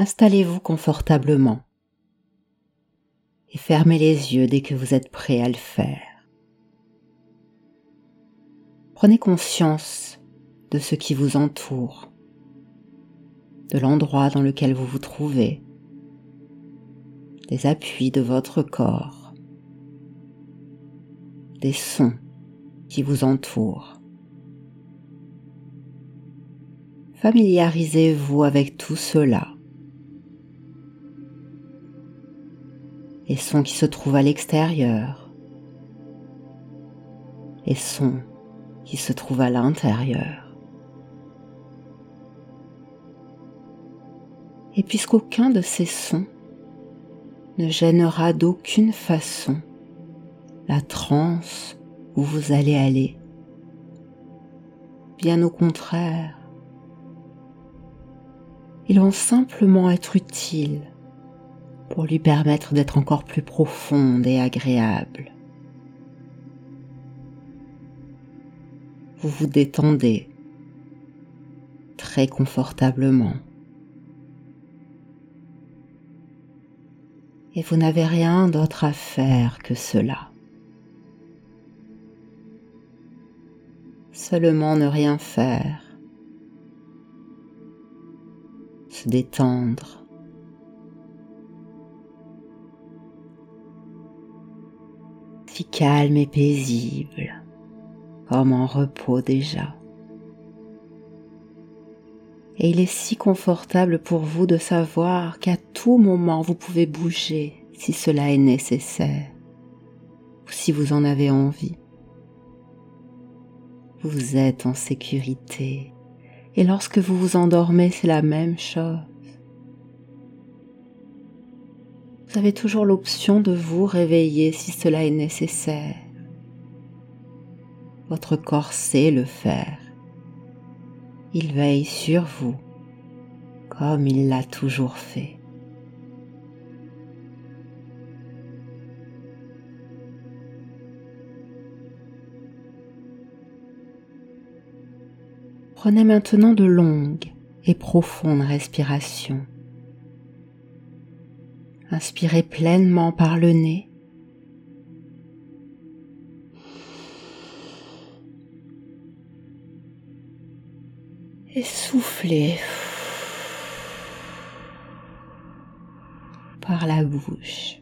Installez-vous confortablement et fermez les yeux dès que vous êtes prêt à le faire. Prenez conscience de ce qui vous entoure, de l'endroit dans lequel vous vous trouvez, des appuis de votre corps, des sons qui vous entourent. Familiarisez-vous avec tout cela. Les sons qui se trouvent à l'extérieur, les sons qui se trouvent à l'intérieur. Et puisqu'aucun de ces sons ne gênera d'aucune façon la transe où vous allez aller, bien au contraire, ils vont simplement être utiles pour lui permettre d'être encore plus profonde et agréable. Vous vous détendez très confortablement. Et vous n'avez rien d'autre à faire que cela. Seulement ne rien faire se détendre. Calme et paisible, comme en repos déjà. Et il est si confortable pour vous de savoir qu'à tout moment vous pouvez bouger si cela est nécessaire ou si vous en avez envie. Vous êtes en sécurité et lorsque vous vous endormez, c'est la même chose. Vous avez toujours l'option de vous réveiller si cela est nécessaire. Votre corps sait le faire. Il veille sur vous comme il l'a toujours fait. Prenez maintenant de longues et profondes respirations. Inspirez pleinement par le nez. Et soufflez par la bouche.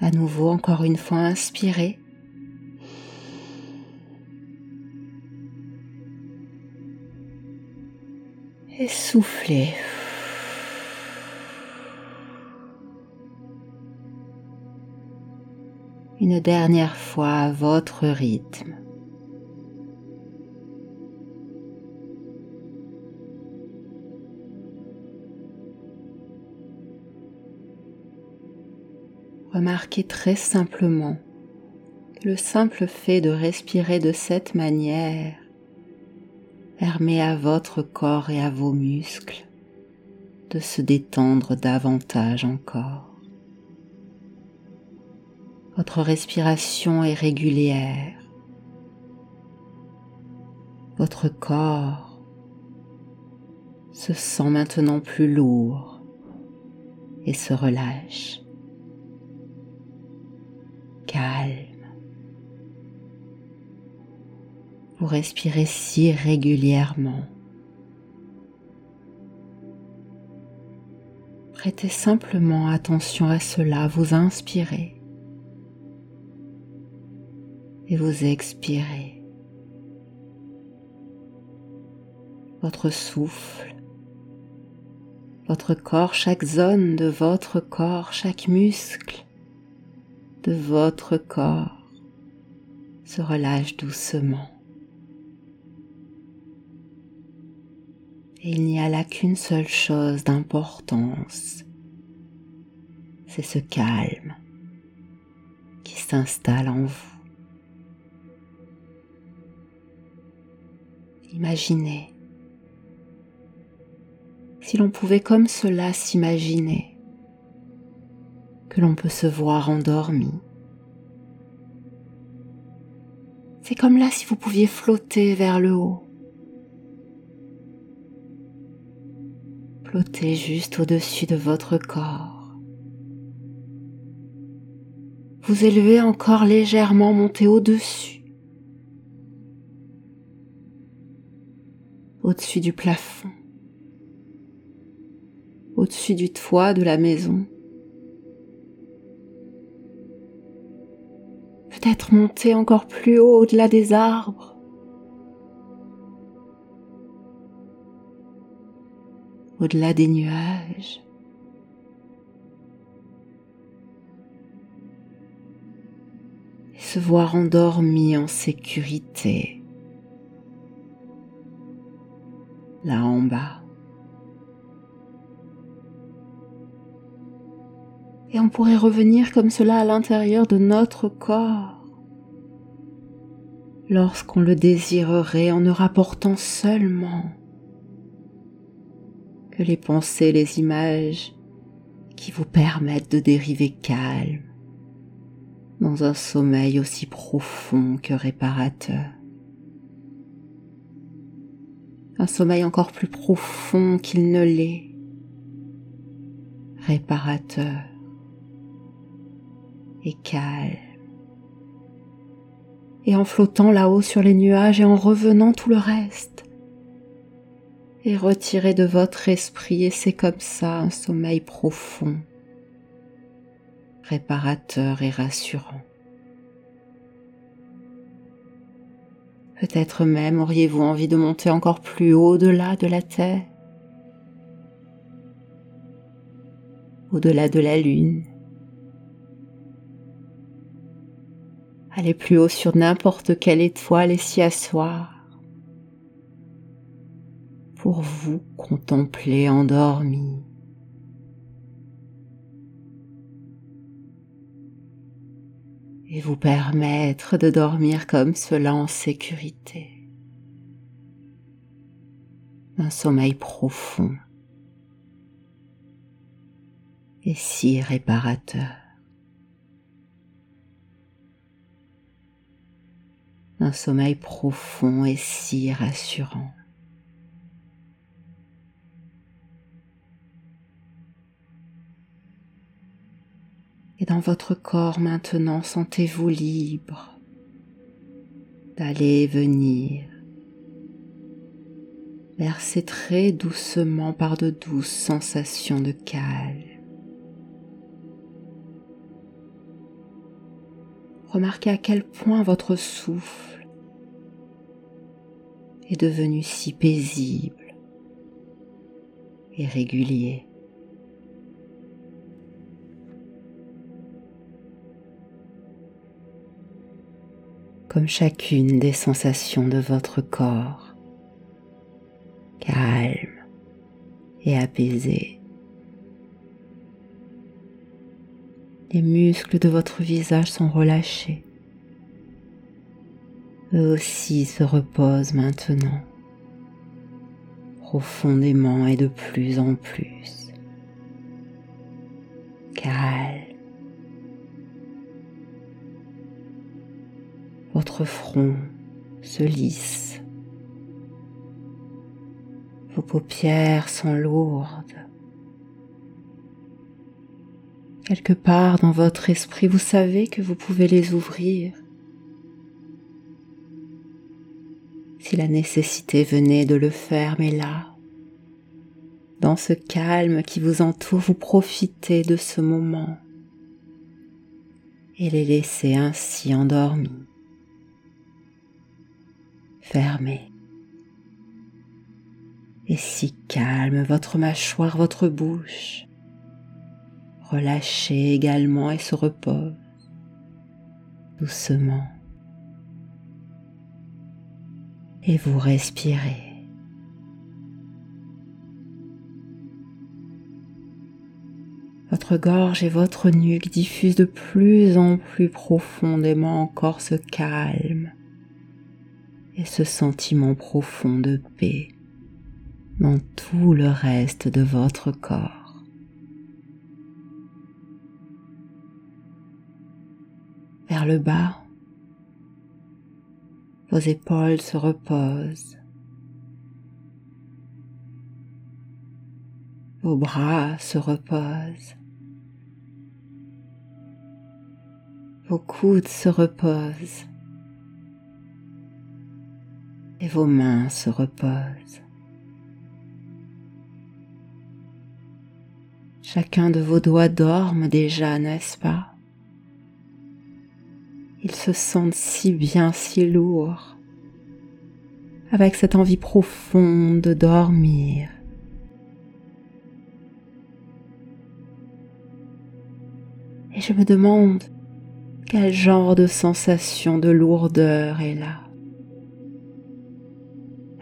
À nouveau, encore une fois, inspirez. Soufflez. Une dernière fois à votre rythme. Remarquez très simplement que le simple fait de respirer de cette manière permet à votre corps et à vos muscles de se détendre davantage encore. Votre respiration est régulière. Votre corps se sent maintenant plus lourd et se relâche. Calme. Respirez si régulièrement. Prêtez simplement attention à cela, vous inspirez et vous expirez. Votre souffle, votre corps, chaque zone de votre corps, chaque muscle de votre corps se relâche doucement. Il n'y a là qu'une seule chose d'importance, c'est ce calme qui s'installe en vous. Imaginez si l'on pouvait comme cela s'imaginer que l'on peut se voir endormi. C'est comme là si vous pouviez flotter vers le haut Flottez juste au-dessus de votre corps. Vous élevez encore légèrement, montez au-dessus. Au-dessus du plafond. Au-dessus du toit de la maison. Peut-être monter encore plus haut au-delà des arbres. Au-delà des nuages. Et se voir endormi en sécurité, là en bas. Et on pourrait revenir comme cela à l'intérieur de notre corps lorsqu'on le désirerait en ne rapportant seulement que les pensées, les images qui vous permettent de dériver calme dans un sommeil aussi profond que réparateur. Un sommeil encore plus profond qu'il ne l'est, réparateur et calme. Et en flottant là-haut sur les nuages et en revenant tout le reste, et retirez de votre esprit et c'est comme ça un sommeil profond, réparateur et rassurant. Peut-être même auriez-vous envie de monter encore plus au-delà de la Terre, au-delà de la Lune, aller plus haut sur n'importe quelle étoile et s'y asseoir pour vous contempler endormi. Et vous permettre de dormir comme cela en sécurité. Un sommeil profond et si réparateur. Un sommeil profond et si rassurant. Et dans votre corps maintenant, sentez-vous libre d'aller et venir. Versez très doucement par de douces sensations de calme. Remarquez à quel point votre souffle est devenu si paisible et régulier. Comme chacune des sensations de votre corps, calme et apaisé. Les muscles de votre visage sont relâchés. Eux aussi se reposent maintenant, profondément et de plus en plus. Calme votre front se lisse. Vos paupières sont lourdes. Quelque part dans votre esprit, vous savez que vous pouvez les ouvrir. Si la nécessité venait de le faire, mais là, dans ce calme qui vous entoure, vous profitez de ce moment et les laissez ainsi endormis fermé et si calme votre mâchoire, votre bouche. Relâchez également et se repose doucement. Et vous respirez. Votre gorge et votre nuque diffusent de plus en plus profondément encore ce calme et ce sentiment profond de paix dans tout le reste de votre corps. Vers le bas, vos épaules se reposent. Vos bras se reposent. Vos coudes se reposent. Et vos mains se reposent. Chacun de vos doigts dorme déjà, n'est-ce pas? Ils se sentent si bien, si lourds, avec cette envie profonde de dormir. Et je me demande quel genre de sensation de lourdeur est là.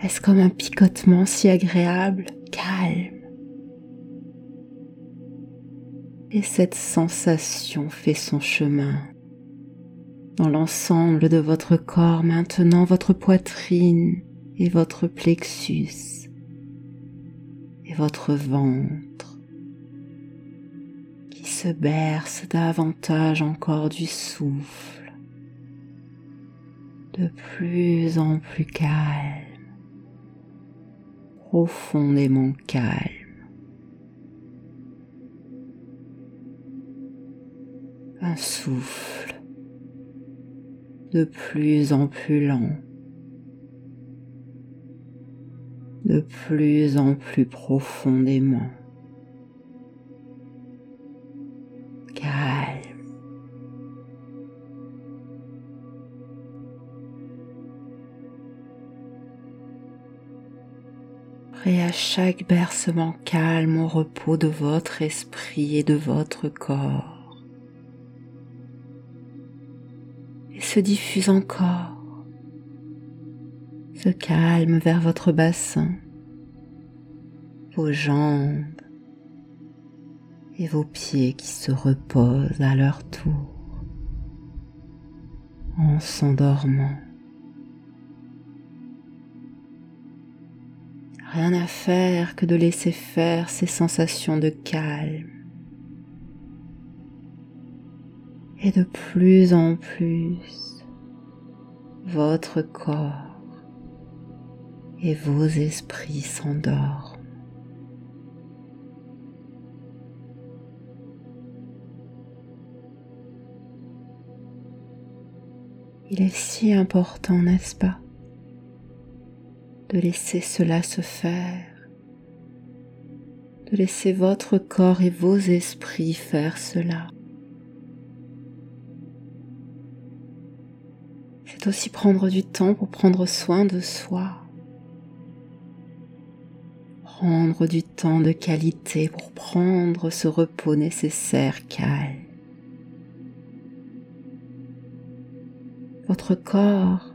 Est-ce comme un picotement si agréable, calme? Et cette sensation fait son chemin. Dans l'ensemble de votre corps maintenant, votre poitrine et votre plexus et votre ventre qui se berce davantage encore du souffle, de plus en plus calme, profondément calme. un souffle de plus en plus lent, de plus en plus profondément. Calme. Et à chaque bercement calme au repos de votre esprit et de votre corps. se diffuse encore, se calme vers votre bassin, vos jambes et vos pieds qui se reposent à leur tour en s'endormant. Rien à faire que de laisser faire ces sensations de calme et de plus en plus votre corps et vos esprits s'endorment. Il est si important, n'est-ce pas, de laisser cela se faire, de laisser votre corps et vos esprits faire cela. c'est aussi prendre du temps pour prendre soin de soi. Prendre du temps de qualité pour prendre ce repos nécessaire calme. Votre corps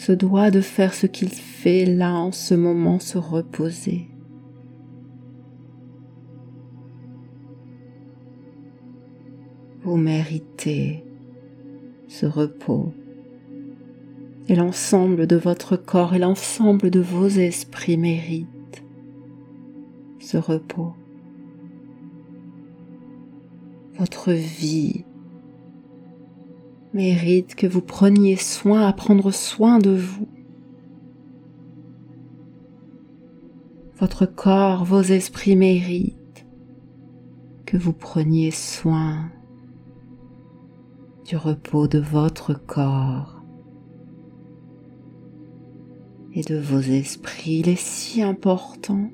se doit de faire ce qu'il fait là en ce moment, se reposer. Vous méritez ce repos et l'ensemble de votre corps et l'ensemble de vos esprits méritent ce repos. Votre vie mérite que vous preniez soin à prendre soin de vous. Votre corps, vos esprits méritent que vous preniez soin du repos de votre corps et de vos esprits. Il est si important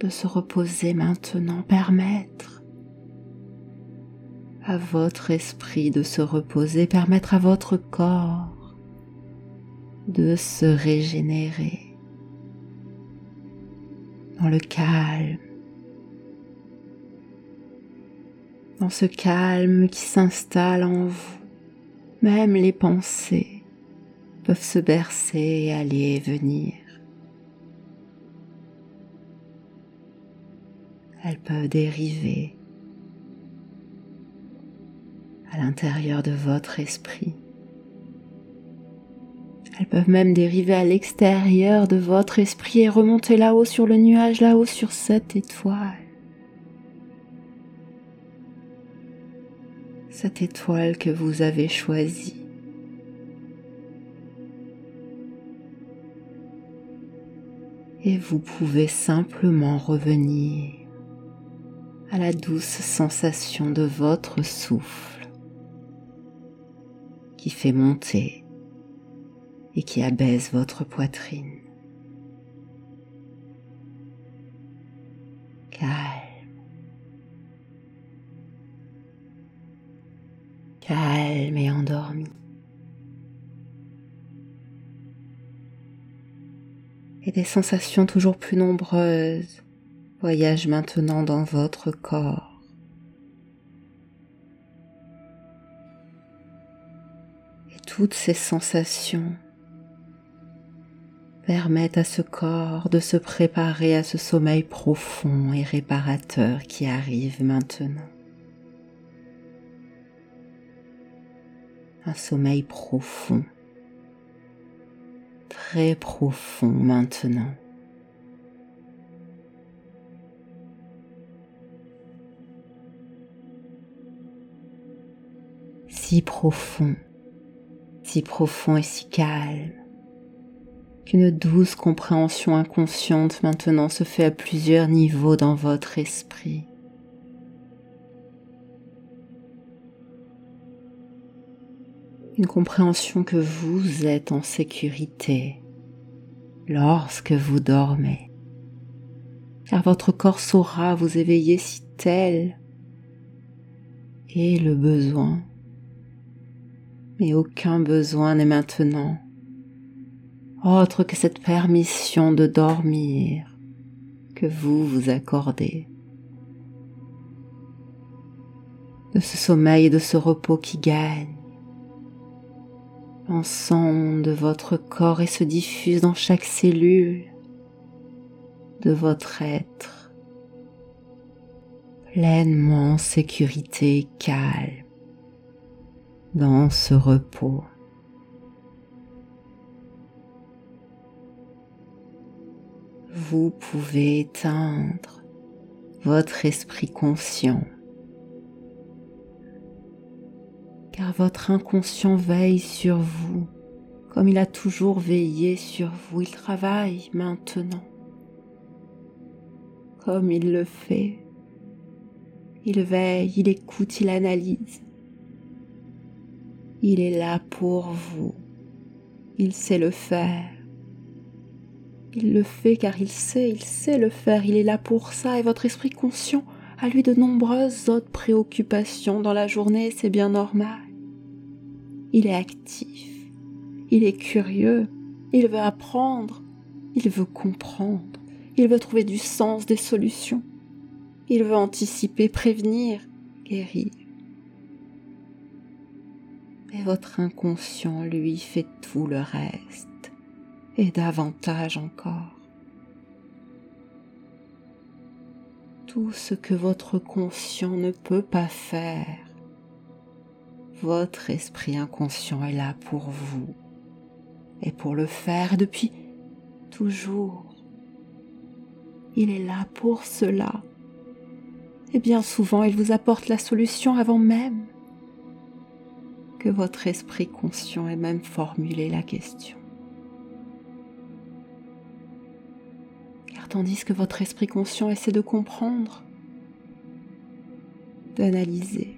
de se reposer maintenant, permettre à votre esprit de se reposer, permettre à votre corps de se régénérer dans le calme dans ce calme qui s'installe en vous. Même les pensées peuvent se bercer et aller et venir. Elles peuvent dériver à l'intérieur de votre esprit. Elles peuvent même dériver à l'extérieur de votre esprit et remonter là-haut sur le nuage, là-haut sur cette étoile. cette étoile que vous avez choisie. Et vous pouvez simplement revenir à la douce sensation de votre souffle qui fait monter et qui abaisse votre poitrine. Calme. Calme et endormi. Et des sensations toujours plus nombreuses voyagent maintenant dans votre corps. Toutes ces sensations permettent à ce corps de se préparer à ce sommeil profond et réparateur qui arrive maintenant. Un sommeil profond, très profond maintenant. Si profond, si profond et si calme qu'une douce compréhension inconsciente maintenant se fait à plusieurs niveaux dans votre esprit. Une compréhension que vous êtes en sécurité lorsque vous dormez, car votre corps saura vous éveiller si tel est le besoin. Mais aucun besoin n'est maintenant autre que cette permission de dormir que vous vous accordez, de ce sommeil et de ce repos qui gagne l'ensemble de votre corps et se diffuse dans chaque cellule de votre être, pleinement en sécurité, calme, dans ce repos. vous pouvez éteindre votre esprit conscient, car votre inconscient veille sur vous comme il a toujours veillé sur vous. Il travaille maintenant comme il le fait. Il veille, il écoute, il analyse. Il est là pour vous. Il sait le faire. Il le fait car il sait, il sait le faire, il est là pour ça et votre esprit conscient a lui de nombreuses autres préoccupations dans la journée, c'est bien normal. Il est actif, il est curieux, il veut apprendre, il veut comprendre, il veut trouver du sens, des solutions, il veut anticiper, prévenir, guérir. Mais votre inconscient, lui, fait tout le reste et davantage encore. Tout ce que votre conscient ne peut pas faire, votre esprit inconscient est là pour vous et pour le faire depuis toujours. Il est là pour cela. Et bien souvent, il vous apporte la solution avant même votre esprit conscient ait même formulé la question. tandis que votre esprit conscient essaie de comprendre, d'analyser.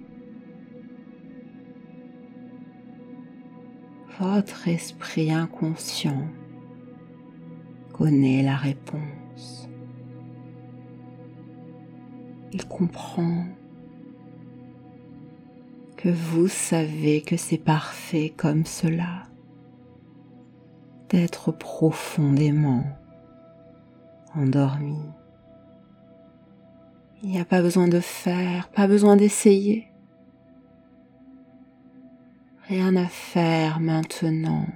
Votre esprit inconscient connaît la réponse. Il comprend que vous savez que c'est parfait comme cela, d'être profondément endormi. Il n'y a pas besoin de faire, pas besoin d'essayer. Rien à faire maintenant.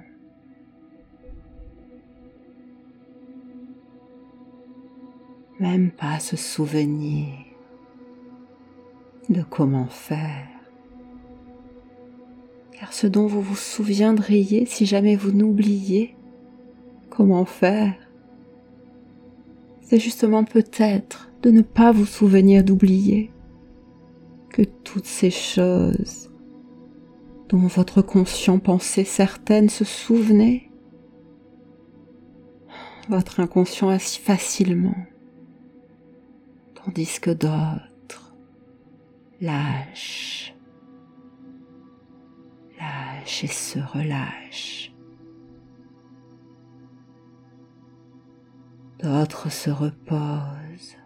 Même pas se souvenir de comment faire. Car ce dont vous vous souviendriez si jamais vous n'oubliez comment faire, c'est justement peut-être de ne pas vous souvenir d'oublier que toutes ces choses dont votre conscient pensait certaines se souvenait votre inconscient assez facilement, tandis que d'autres lâchent, et se relâchent. D'autres se reposent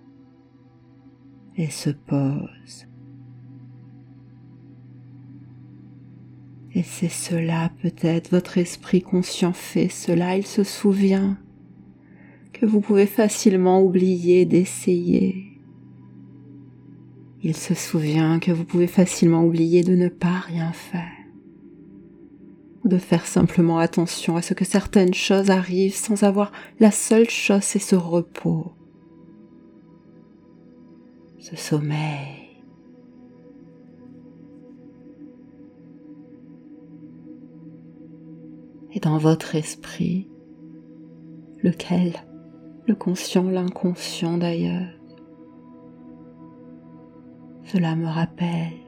et se posent. Et c'est cela peut-être votre esprit conscient fait cela, il se souvient que vous pouvez facilement oublier d'essayer. Il se souvient que vous pouvez facilement oublier de ne pas rien faire, de faire simplement attention à ce que certaines choses arrivent sans avoir la seule chose, c'est ce repos, ce sommeil. et dans votre esprit, lequel, le conscient, l'inconscient d'ailleurs. Cela me rappelle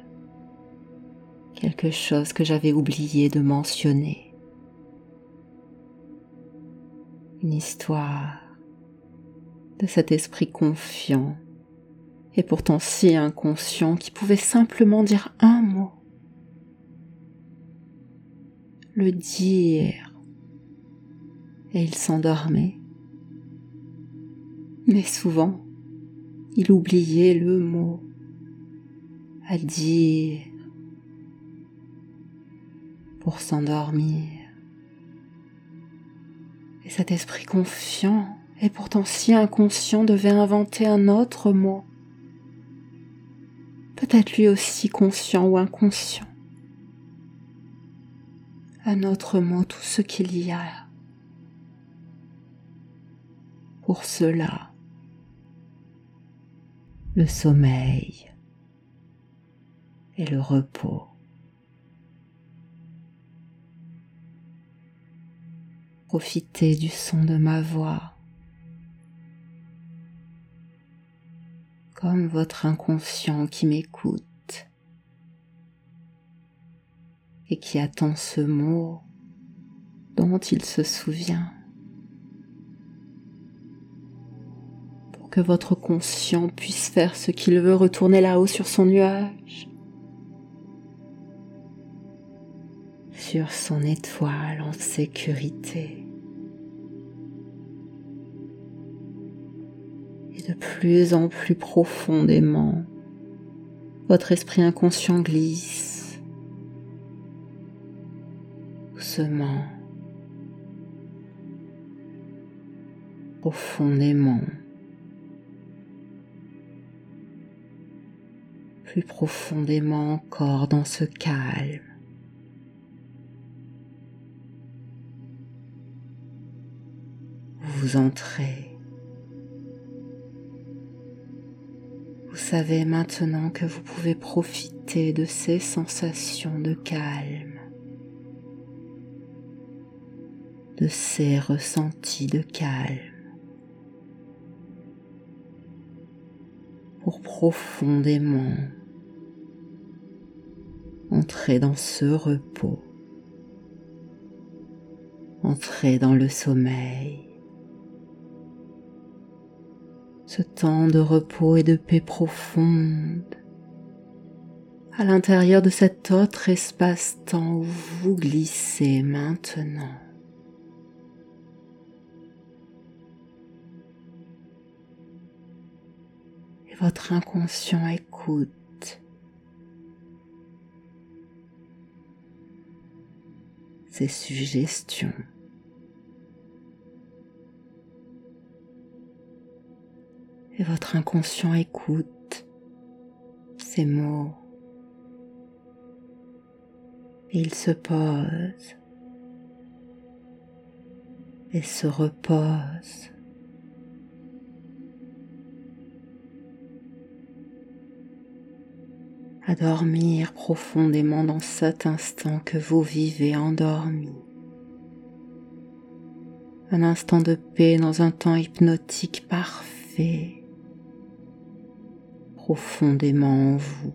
quelque chose que j'avais oublié de mentionner. Une histoire de cet esprit confiant et pourtant si inconscient qui pouvait simplement dire un mot le dire. Et il s'endormait. Mais souvent, il oubliait le mot à dire pour s'endormir. Et cet esprit confiant et pourtant si inconscient devait inventer un autre mot, peut-être lui aussi conscient ou inconscient, à notre mot tout ce qu'il y a. Pour cela, le sommeil et le repos. Profitez du son de ma voix comme votre inconscient qui m'écoute et qui attend ce mot dont il se souvient. Pour que votre conscient puisse faire ce qu'il veut, retourner là-haut sur son nuage, sur son étoile en sécurité. Et de plus en plus profondément, votre esprit inconscient glisse doucement, profondément, plus profondément encore dans ce calme. Vous entrez. Vous savez maintenant que vous pouvez profiter de ces sensations de calme. de ces ressentis de calme pour profondément entrer dans ce repos, entrer dans le sommeil, ce temps de repos et de paix profonde à l'intérieur de cet autre espace-temps où vous glissez maintenant. votre inconscient écoute ces suggestions. Et votre inconscient écoute ces mots. Et il se pose et se repose. à dormir profondément dans cet instant que vous vivez endormi. Un instant de paix dans un temps hypnotique parfait, profondément en vous.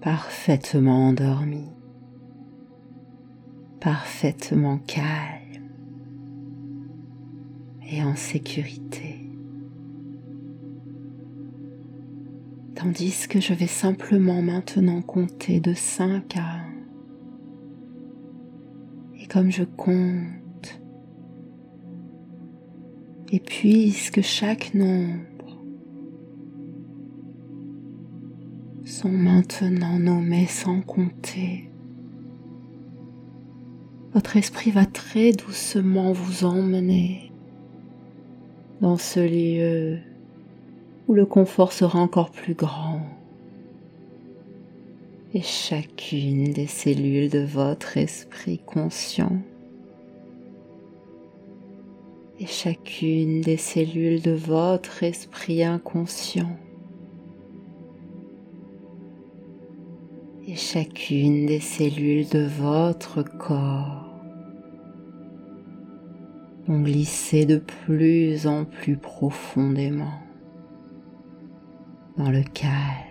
parfaitement endormi, parfaitement calme et en sécurité. Tandis que je vais simplement maintenant compter de 5 à 1. Comme je compte, et puisque chaque nombre sont maintenant nommés sans compter. Votre esprit va très doucement vous emmener dans ce lieu où le confort sera encore plus grand. Et chacune des cellules de votre esprit conscient. Et chacune des cellules de votre esprit inconscient. Et chacune des cellules de votre corps. Vont glisser de plus en plus profondément dans le calme.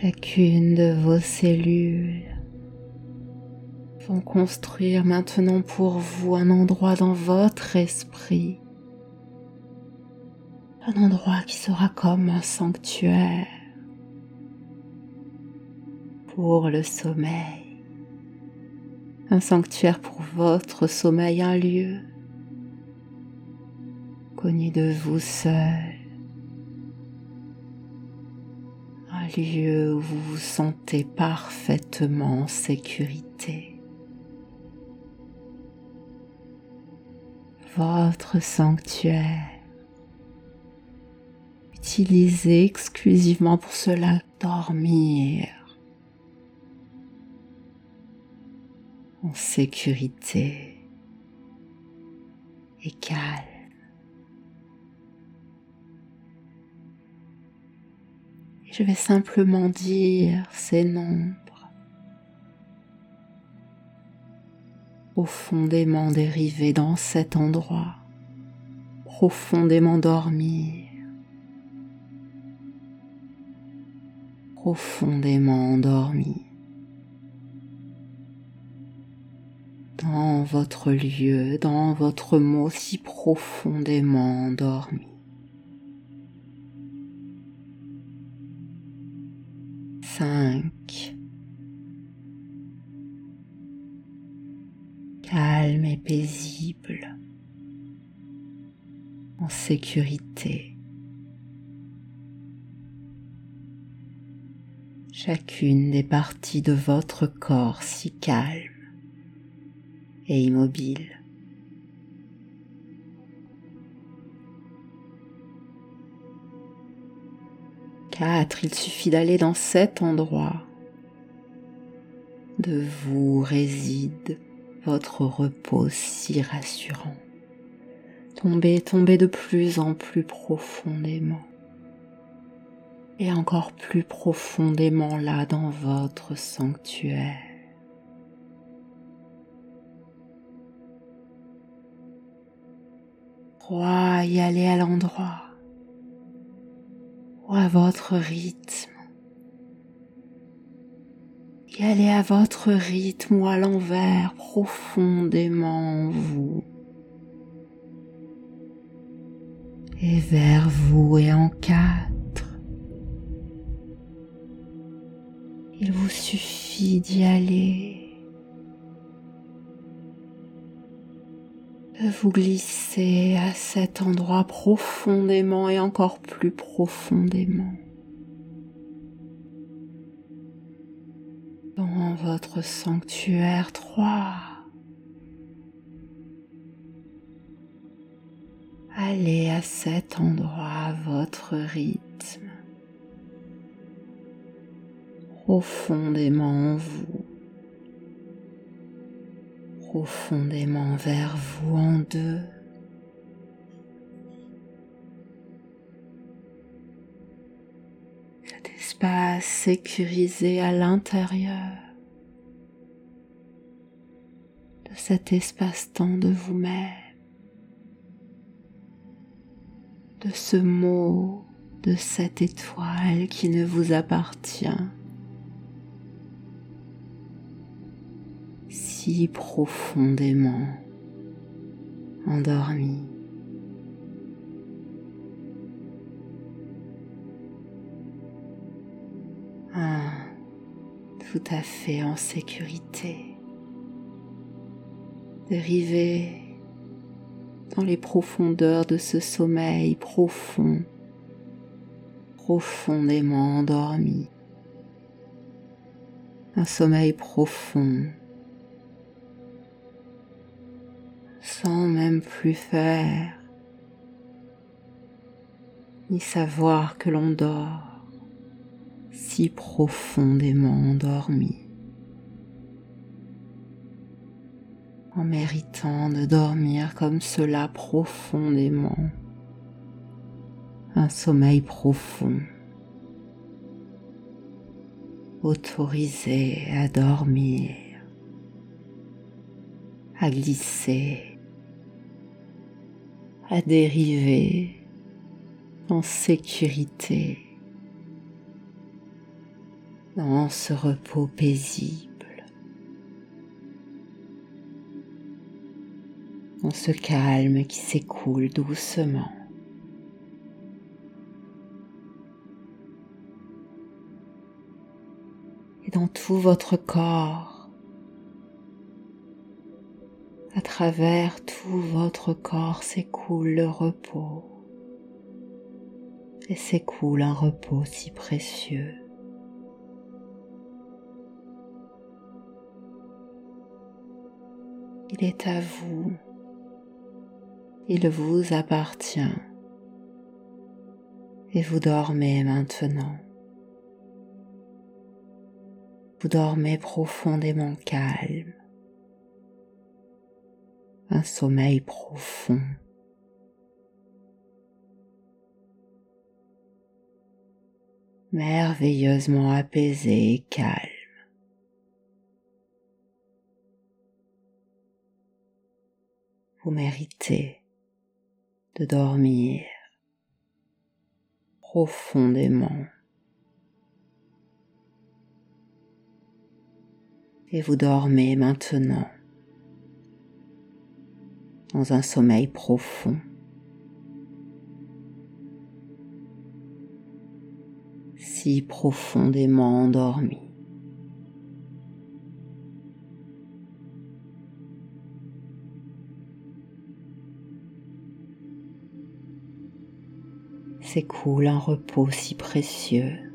Chacune de vos cellules vont construire maintenant pour vous un endroit dans votre esprit. Un endroit qui sera comme un sanctuaire pour le sommeil, un sanctuaire pour votre sommeil, un lieu connu de vous seul, lieu où vous vous sentez parfaitement en sécurité. Votre sanctuaire utilisé exclusivement pour cela, dormir en sécurité et calme. Je vais simplement dire ces nombres profondément dérivés dans cet endroit, profondément dormir. profondément endormi dans votre lieu, dans votre mot si profondément endormi. Cinq. Calme et paisible, en sécurité. chacune des parties de votre corps si calme et immobile. Il suffit d'aller dans cet endroit. De vous réside votre repos si rassurant. Tombez, tombez de plus en plus profondément et encore plus profondément là dans votre sanctuaire. Croyez aller à l'endroit à votre rythme. Y aller à votre rythme ou à l'envers profondément en vous. Et vers vous et en quatre. Il vous suffit d'y aller, vous glisser à cet endroit profondément et encore plus profondément. Dans votre sanctuaire 3. Allez à cet endroit à votre rythme profondément en vous, profondément vers vous en deux. Cet espace sécurisé à l'intérieur de cet espace-temps de vous-même. de ce mot, de cette étoile qui ne vous appartient. Profondément endormi. Ah, tout à fait en sécurité. Dérivez dans les profondeurs de ce sommeil profond, profondément endormi. Un sommeil profond, sans même plus faire, ni savoir que l'on dort, si profondément endormi. en méritant de dormir comme cela profondément, un sommeil profond, autorisé à dormir, à glisser, à dériver en sécurité dans ce repos paisible. dans ce calme qui s'écoule doucement. Et dans tout votre corps, à travers tout votre corps s'écoule le repos et s'écoule un repos si précieux. Il est à vous il vous appartient et vous dormez maintenant. Vous dormez profondément calme, un sommeil profond. merveilleusement apaisé et calme. Vous méritez de dormir profondément. Et vous dormez maintenant dans un sommeil profond. si profondément endormi. s'écoule un repos si précieux.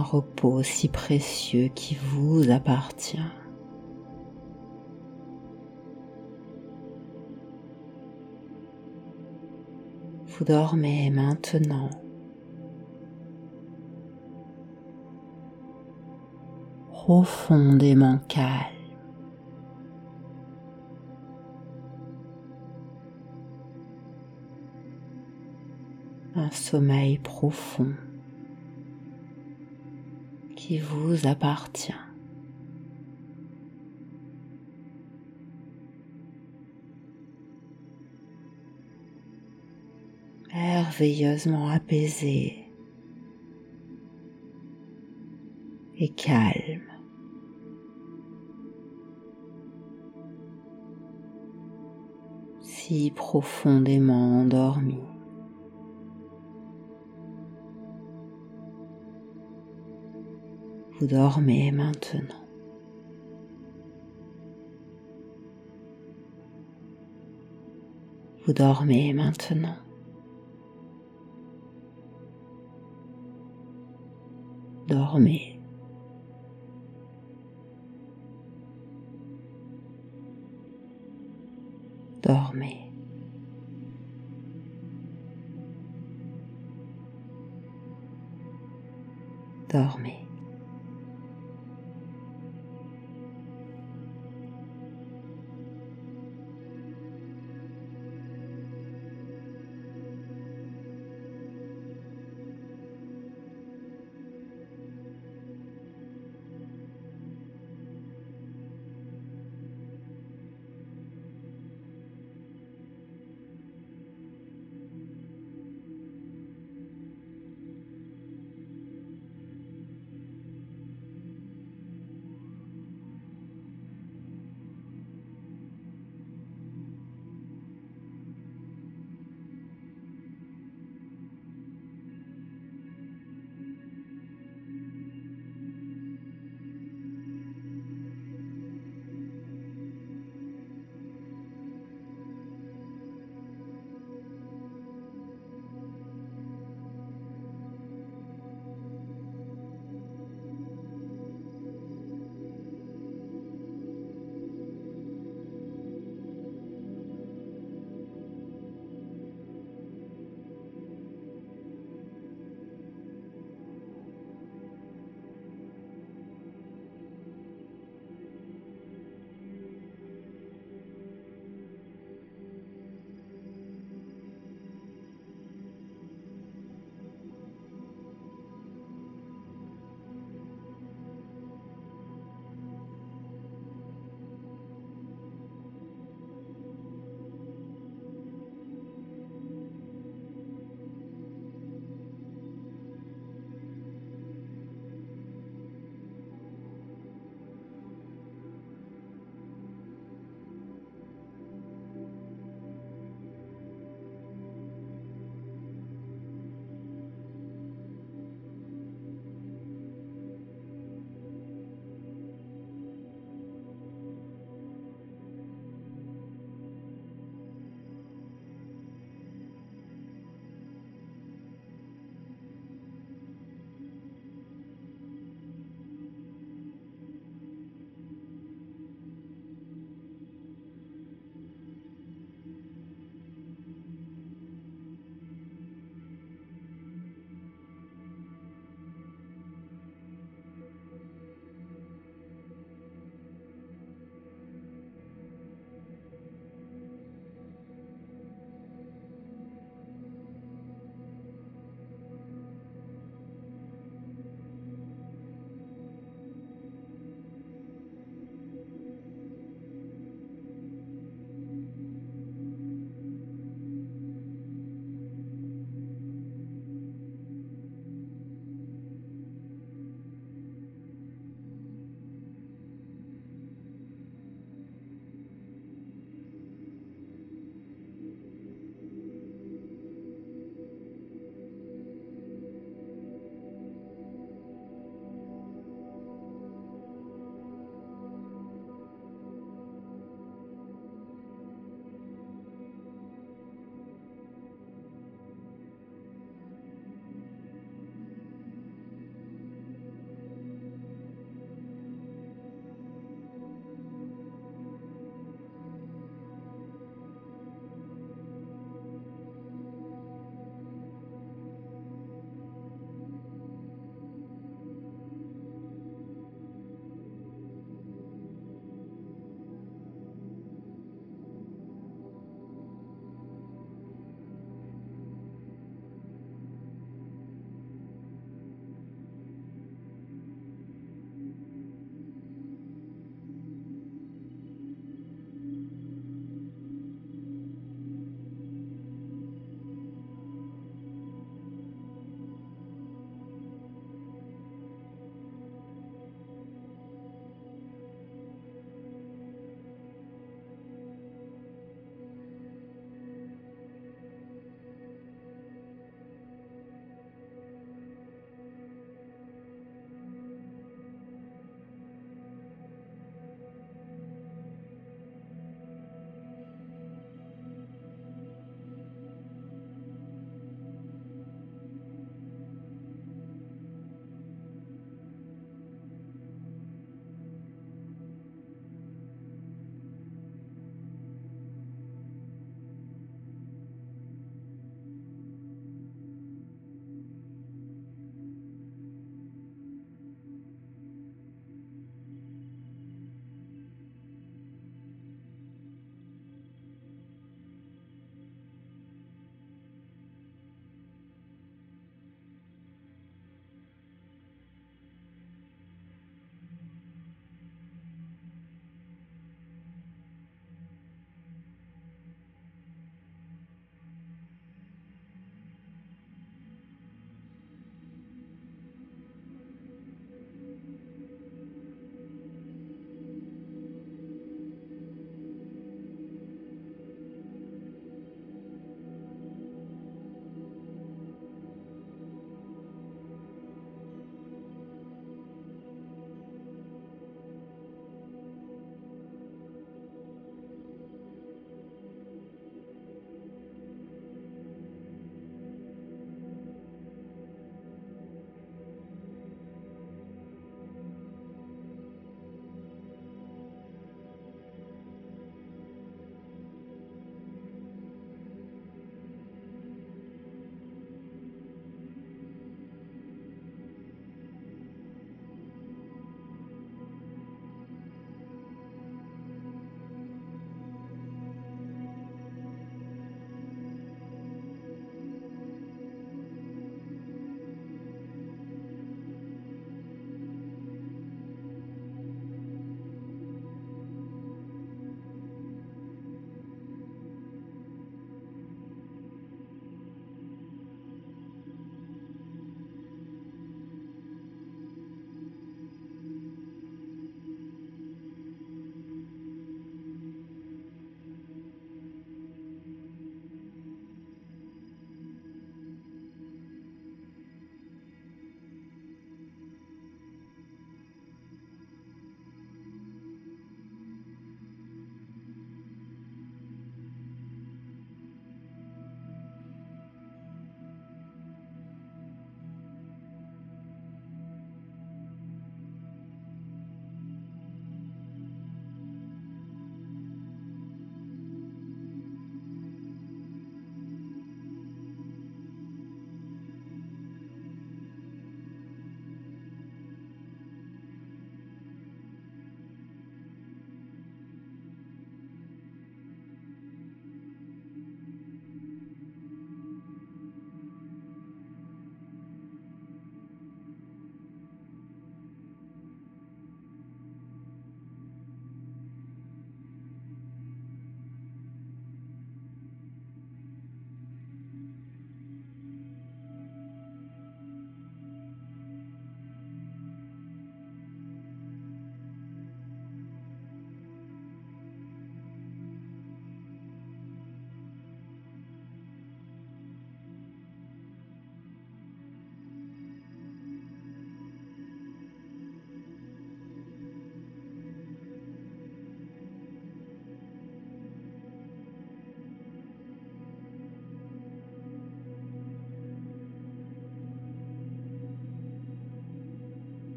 Un repos si précieux qui vous appartient. Vous dormez maintenant. profondément calme. un sommeil profond qui vous appartient. merveilleusement apaisé et calme. si profondément endormi. Vous dormez maintenant. Vous dormez maintenant. Dormez.